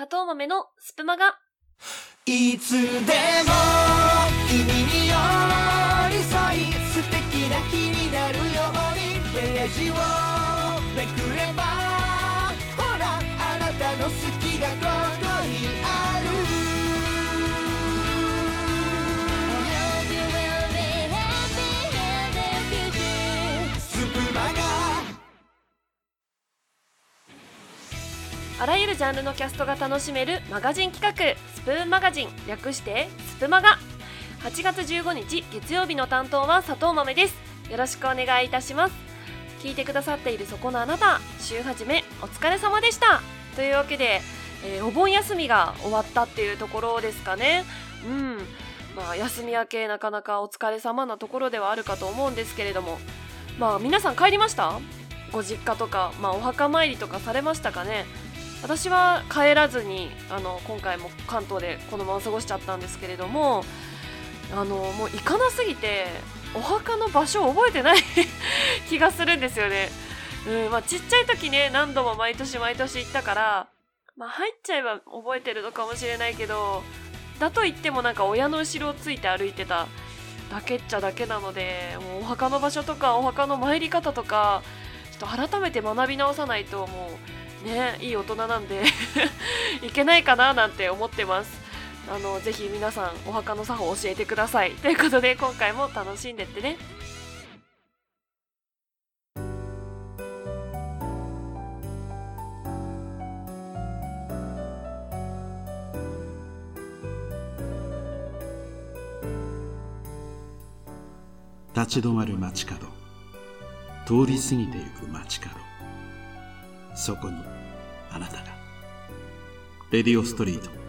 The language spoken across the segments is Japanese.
砂糖豆のスプマガ。いつでも君に寄り添い素敵な日になるようにページをめくればほらあなたの好きがここあらゆるジャンルのキャストが楽しめるマガジン企画、スプーンマガジン、略してスプマガ。8月15日月曜日の担当は砂糖豆です。よろしくお願いいたします。聞いてくださっているそこのあなた、週始めお疲れ様でした。というわけで、えーお盆休みが終わったっていうところですかね。うん。まあ、休み明けなかなかお疲れ様なところではあるかと思うんですけれども、まあ、皆さん帰りました？ご実家とか、まあ、お墓参りとかされましたかね？私は帰らずにあの今回も関東でこのまま過ごしちゃったんですけれどもあのもう行かなすぎてお墓の場所を覚えてない 気がするんですよね。うんまあ、ちっちゃい時ね何度も毎年毎年行ったから、まあ、入っちゃえば覚えてるのかもしれないけどだと言ってもなんか親の後ろをついて歩いてただけっちゃだけなのでもうお墓の場所とかお墓の参り方とかちょっと改めて学び直さないともうねいい大人なんで いけないかななんて思ってます。あのぜひ皆さんお墓の作法教えてください。ということで今回も楽しんでってね。立ち止まる街角。通り過ぎてゆく街角。そこにあなたが。レディオストリート。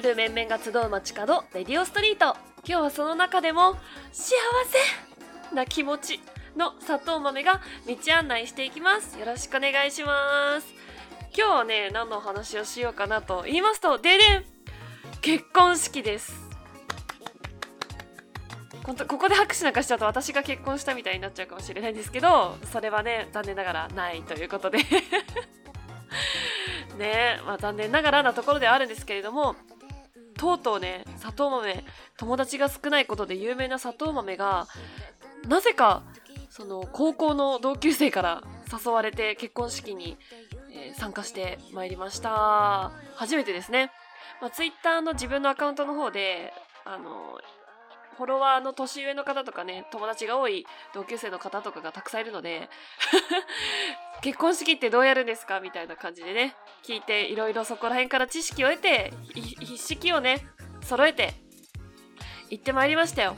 性あふれる面々が集う街角レディオストリート。今日はその中でも幸せな気持ちの砂糖豆が道案内していきます。よろしくお願いします。今日はね何のお話をしようかなと言いますとででん結婚式です。ほんとここで拍手なんかしちゃうと私が結婚したみたいになっちゃうかもしれないんですけどそれはね残念ながらないということで。ねまあ残念ながらなところではあるんですけれどもとうとうね砂糖豆友達が少ないことで有名な砂糖豆がなぜかその高校の同級生から誘われて結婚式に、えー参加してまいりました。初めてですね、まあ、ツイッターの自分のアカウントの方であのフォロワーの年上の方とかね友達が多い同級生の方とかがたくさんいるので 結婚式ってどうやるんですかみたいな感じでね聞いていろいろそこら辺から知識を得て筆式をね揃えて行ってまいりましたよ。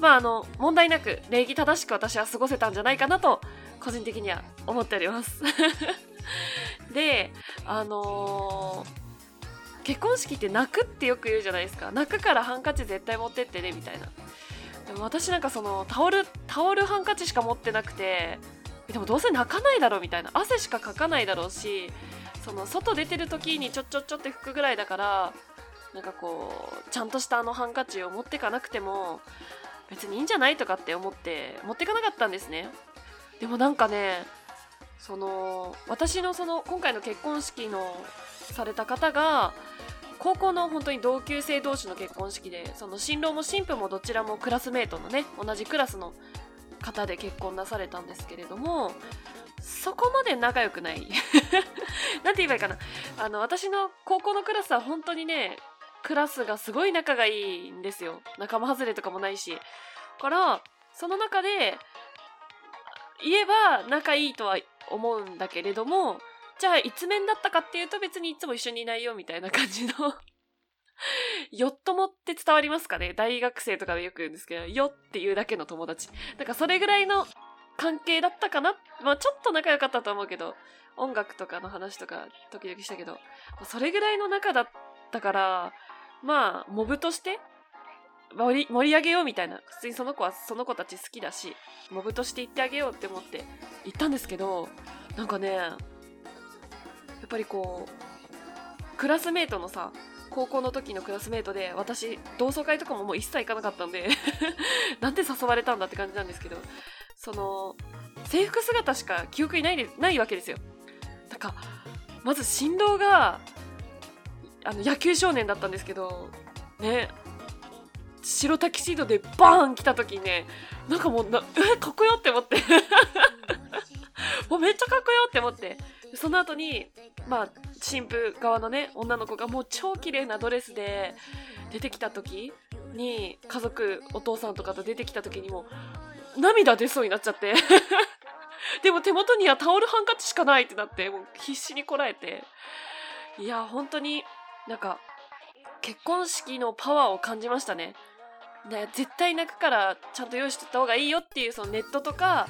まああの問題なく礼儀正しく私は過ごせたんじゃないかなと個人的には思っております。であのー結婚式って泣くってよく言うじゃないですか。泣くからハンカチ絶対持ってってねみたいな。でも私なんかそのタオルタオルハンカチしか持ってなくてでもどうせ泣かないだろうみたいな。汗しかかかないだろうしその外出てる時にちょっちょっちょって拭くぐらいだからなんかこうちゃんとしたあのハンカチを持ってかなくても別にいいんじゃないとかって思って持ってかなかったんですね。でもなんかねその私のその今回の結婚式のされた方が高校の本当に同級生同士の結婚式でその新郎も新婦もどちらもクラスメートのね同じクラスの方で結婚なされたんですけれどもそこまで仲良くない。なんて言えばいいかな。あの私の高校のクラスは本当にねクラスがすごい仲がいいんですよ。仲間外れとかもないし。からその中で言えば仲いいとは思うんだけれどもじゃあ一面だったかっていうと別にいつも一緒にいないよみたいな感じの。よっともって伝わりますかね？大学生とかでよく言うんですけど、よっていうだけの友達。だかそれぐらいの関係だったかな？まあちょっと仲良かったと思うけど、音楽とかの話とか時々したけど、それぐらいの仲だったから、まあ、モブとして盛り盛り上げようみたいな。普通にその子はその子たち好きだしモブとして行ってあげようって思って行ったんですけどなんかねやっぱりこうクラスメートのさ高校の時のクラスメートで私同窓会とかももう一切行かなかったんで なんで誘われたんだって感じなんですけどその制服姿しか記憶にないでないわけですよ。なんかまず新郎があの野球少年だったんですけどね白タキシードでバーン来た時にねなんかもうなえかっこよって思って。もうめっちゃかっこよって思って。その後にまあ新婦側のね女の子がもう超綺麗なドレスで出てきた時に家族お父さんとかと出てきた時にも涙出そうになっちゃって。でも手元にはタオルハンカチしかないってなってもう必死にこらえて。いや本当になんか結婚式のパワーを感じましたね。ね絶対泣くからちゃんと用意してた方がいいよっていうそのネットとか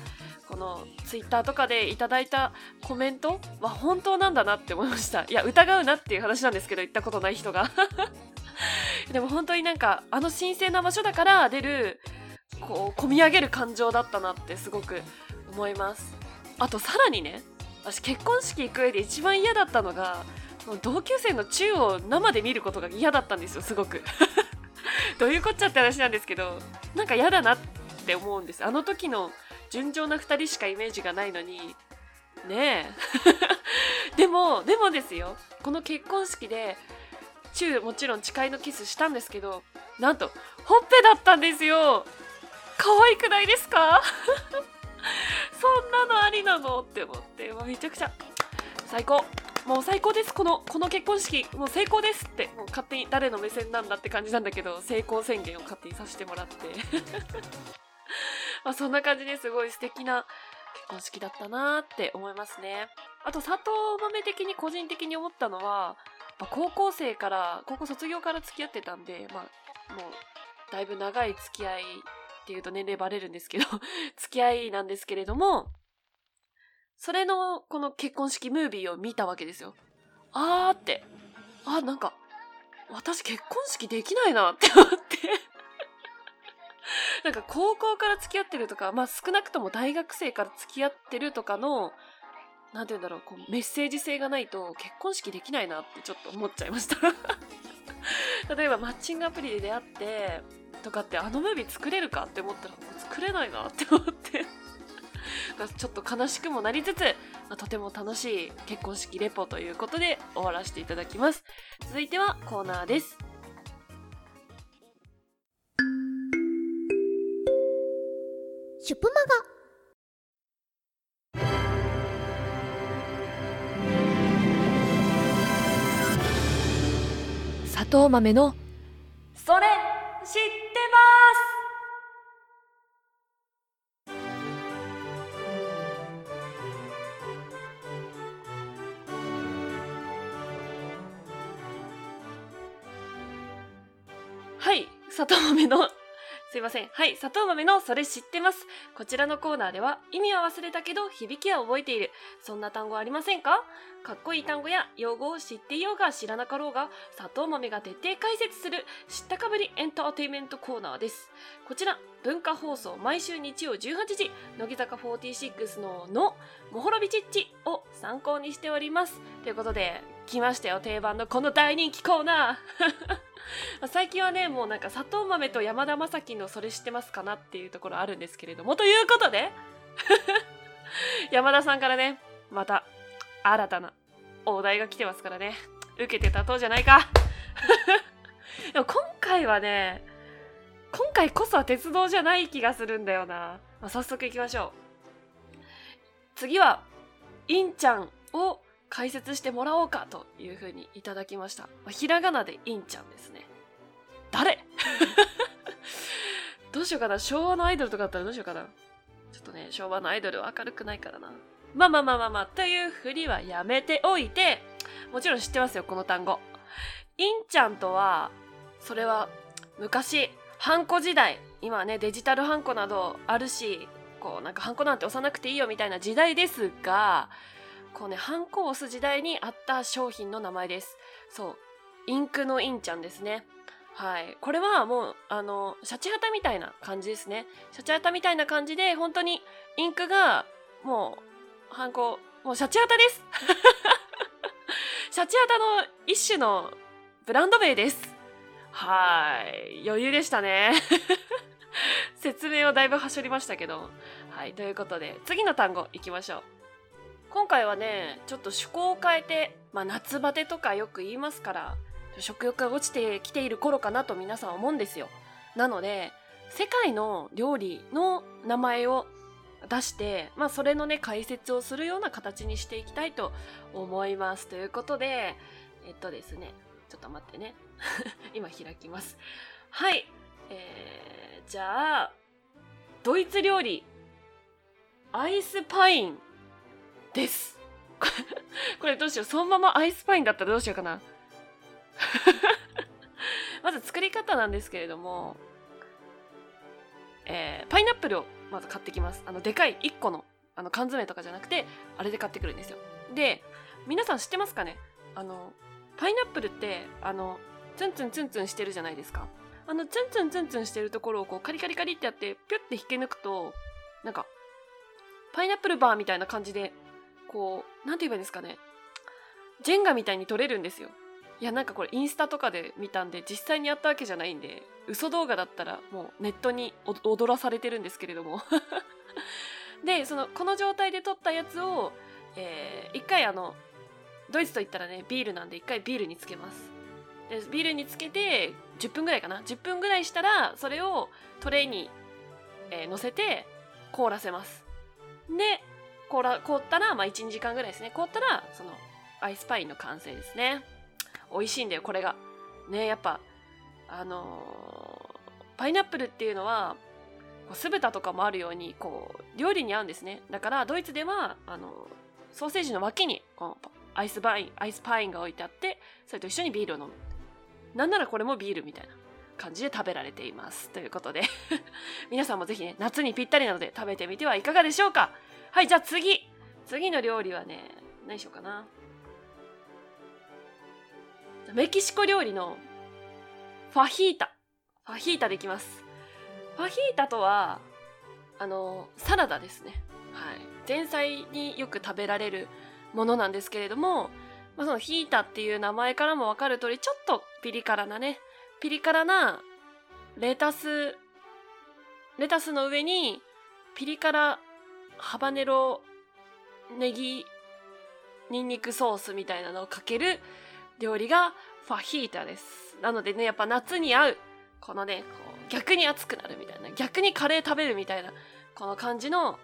このツイッターとかでいただいたコメントは本当なんだなって思いました。いや疑うなっていう話なんですけど行ったことない人が。でも本当になんかあの神聖な場所だから出るこう込み上げる感情だったなってすごく思います。あとさらにね私結婚式行く上で一番嫌だったのが同級生のチューを生で見ることが嫌だったんですよすごく。どういうこっちゃって話なんですけどなんか嫌だなって思うんです。あの時の純情な2人しかイメージがないのに。ねえ。でもでもですよ。この結婚式でチューもちろん誓いのキスしたんですけどなんとほっぺだったんですよ。可愛くないですか？そんなのありなの？って思って。もうめちゃくちゃ最高。もう最高です。このこの結婚式。もう成功ですって。もう勝手に誰の目線なんだって感じなんだけど成功宣言を勝手にさせてもらって。まあそんな感じですごい素敵な結婚式だったなーって思いますねあと佐藤豆的に個人的に思ったのはまあ高校生から高校卒業から付き合ってたんでまあもうだいぶ長い付き合いっていうと年齢バレるんですけど 付き合いなんですけれどもそれのこの結婚式ムービーを見たわけですよ。あーって。あ、なんか、私結婚式できないなって思って。なんか高校から付き合ってるとか、まあ少なくとも大学生から付き合ってるとかの、なんて言うんだろう、こうメッセージ性がないと結婚式できないなってちょっと思っちゃいました。例えばマッチングアプリで出会ってとかってあのムービー作れるかって思ったら作れないなって思って。ちょっと悲しくもなりつつ、まあとても楽しい結婚式レポということで終わらせていただきます続いてはコーナーですシュプマガ。砂糖豆のそれ知ってます。はい、砂糖豆の、すいません。はい、砂糖豆のそれ知ってます。こちらのコーナーでは、意味は忘れたけど、響きは覚えている。そんな単語ありませんか？かっこいい単語や用語を知っていようが知らなかろうが、砂糖豆が徹底解説する、知ったかぶりエンターテイメントコーナーです。こちら、文化放送毎週日曜18時、乃木坂46のの、もほろびちっちを参考にしております。ということで、来ましたよ、定番のこの大人気コーナー。最近はねもうなんか砂糖豆と山田将暉のそれ知ってますかなっていうところあるんですけれども。ということで 山田さんからねまた新たなお題が来てますからね。受けて立とうじゃないか。でも今回はね今回こそは鉄道じゃない気がするんだよな、まあ、早速いきましょう。次はインちゃんを解説してもらおうかというふうにいただきました。まあひらがなでインちゃんですね。誰？どうしようかな昭和のアイドルとかだったらどうしようかなちょっとね、昭和のアイドルは明るくないからな。まあまあまあまあまあ、というふりはやめておいて、もちろん知ってますよ、この単語。インちゃんとは、それは昔、ハンコ時代、今はね、デジタルハンコなどあるし、こうなんかハンコなんて押さなくていいよみたいな時代ですが、こうね、ハンコを押す時代にあった商品の名前です。そう。インクのインちゃんですね。はい。これはもう、あの、シャチハタみたいな感じですね。シャチハタみたいな感じで、本当にインクが、もう、ハンコ、もうシャチハタです。シャチハタの一種のブランド名です。はい。余裕でしたね。説明をだいぶはしょりましたけど。はい。ということで、次の単語いきましょう。今回はね、ちょっと趣向を変えて、まあ夏バテとかよく言いますから、食欲が落ちてきている頃かなと皆さん思うんですよ。なので、世界の料理の名前を出して、まあそれのね、解説をするような形にしていきたいと思います。ということで、えっとですね、ちょっと待ってね。今開きます。はい。えー、じゃあ、ドイツ料理、アイスパインです。これどうしよう。そのままアイスパインだったらどうしようかな。まず作り方なんですけれども、えーパイナップルをまず買ってきます。あの、でかい1個の、あの、缶詰とかじゃなくて、あれで買ってくるんですよ。で、皆さん知ってますかね？あの、パイナップルって、あの、ツンツンツンツンしてるじゃないですか。あの、ツンツンツンツンしてるところをこう、カリカリカリってやって、ピュッて引き抜くと、なんか、パイナップルバーみたいな感じで、こう、なんて言えばいいんですかね。ジェンガみたいに取れるんですよ。いや、なんかこれインスタとかで見たんで、実際にやったわけじゃないんで、嘘動画だったらもうネットに踊らされてるんですけれども。で、その、この状態で取ったやつを、えー一回あの、ドイツと言ったらね、ビールなんで一回ビールにつけます。でビールにつけて、10分ぐらいかな。10分ぐらいしたら、それをトレイに、えー乗せて、凍らせます。で、凍ら、凍ったら、まあ、1、2時間ぐらいですね。凍ったら、その、アイスパインの完成ですね。美味しいんだよ、これが。ね、やっぱ、あのーパイナップルっていうのは、こう酢豚とかもあるように、こう、料理に合うんですね。だから、ドイツでは、あのソーセージの脇に、この、アイスバイン、アイスパインが置いてあって、それと一緒にビールを飲む。なんならこれもビールみたいな感じで食べられています。ということで、皆さんもぜひね、夏にぴったりなので食べてみてはいかがでしょうか？はい、じゃあ次次の料理はね、何しようかな。メキシコ料理のファヒータ。ファヒータできます。ファヒータとは、あの、サラダですね。はい。前菜によく食べられるものなんですけれども、まあ、そのヒータっていう名前からもわかる通り、ちょっとピリ辛なね、ピリ辛なレタス、レタスの上にピリ辛ハバネロネギニンニクソースみたいなのをかける料理がファヒータです。なのでね、やっぱ夏に合う、このね、こう逆に熱くなるみたいな、逆にカレー食べるみたいな、この感じの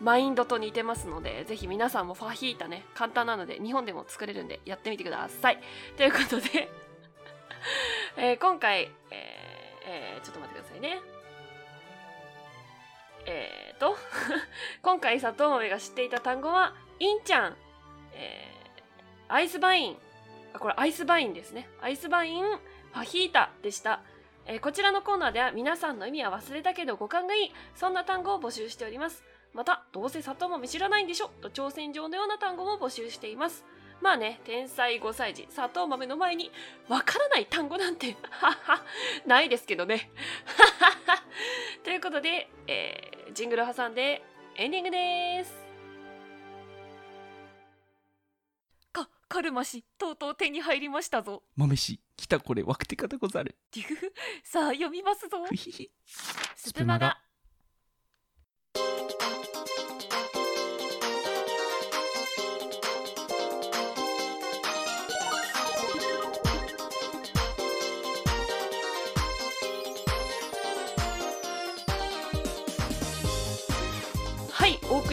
マインドと似てますので、ぜひ皆さんもファヒータね、簡単なので日本でも作れるんでやってみてください。ということで、えー今回、えーえーちょっと待ってくださいね。えーと、今回佐藤豆が知っていた単語は、インちゃん、えーアイスバイン、あ、これアイスバインですね。アイスバイン、ファヒータでした。えーこちらのコーナーでは皆さんの意味は忘れたけど五感がいい、そんな単語を募集しております。また、どうせ砂糖豆知らないんでしょ？と挑戦状のような単語も募集しています。まあね、天才5歳児、砂糖豆の前に、わからない単語なんて、はっは、ないですけどね。はっはっはということで、えージングル挟んでエンディングです。か、カルマ氏、とうとう手に入りましたぞ。豆氏、来たこれ、わくてかでござる。デュフさあ、読みますぞ。スプマガ。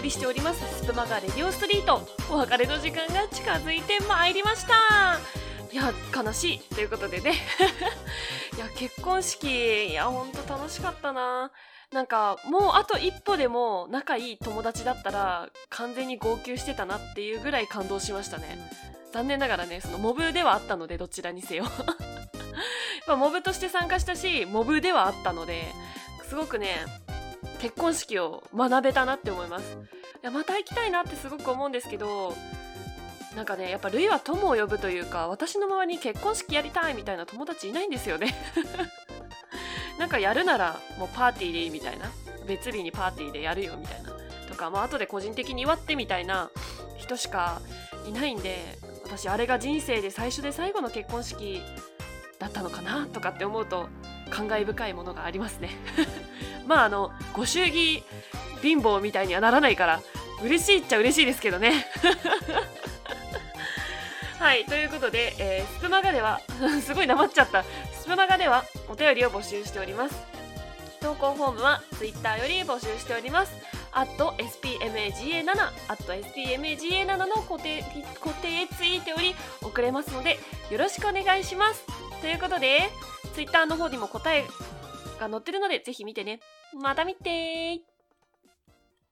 りしておりますスプマガレディオストリート。お別れの時間が近づいてまいりました。いや、悲しい。ということでね。いや、結婚式、いや、ほんと楽しかったな。なんか、もうあと一歩でも仲いい友達だったら、完全に号泣してたなっていうぐらい感動しましたね。残念ながらね、そのモブではあったので、どちらにせよ。まあ、モブとして参加したし、モブではあったので、すごくね、結婚式を学べたなって思います。いや、また行きたいなってすごく思うんですけど、なんかねやっぱルイは友を呼ぶというか私の周りに結婚式やりたいみたいな友達いないんですよね。なんかやるならもうパーティーでいいみたいな。別日にパーティーでやるよみたいな。とかまあ後で個人的に祝ってみたいな人しかいないんで私あれが人生で最初で最後の結婚式だったのかなとかって思うと感慨深いものがありますね。まああのご祝儀貧乏みたいにはならないから嬉しいっちゃ嬉しいですけどね。はいということで、えースプマガでは すごい黙っちゃった。スプマガではお便りを募集しております。投稿フォームは Twitter より募集しております。@spmaga7 @spmaga7 の固定固定ツイートより送れますのでよろしくお願いします。ということで Twitter の方にも答えが載ってるのでぜひ見てね。また見てー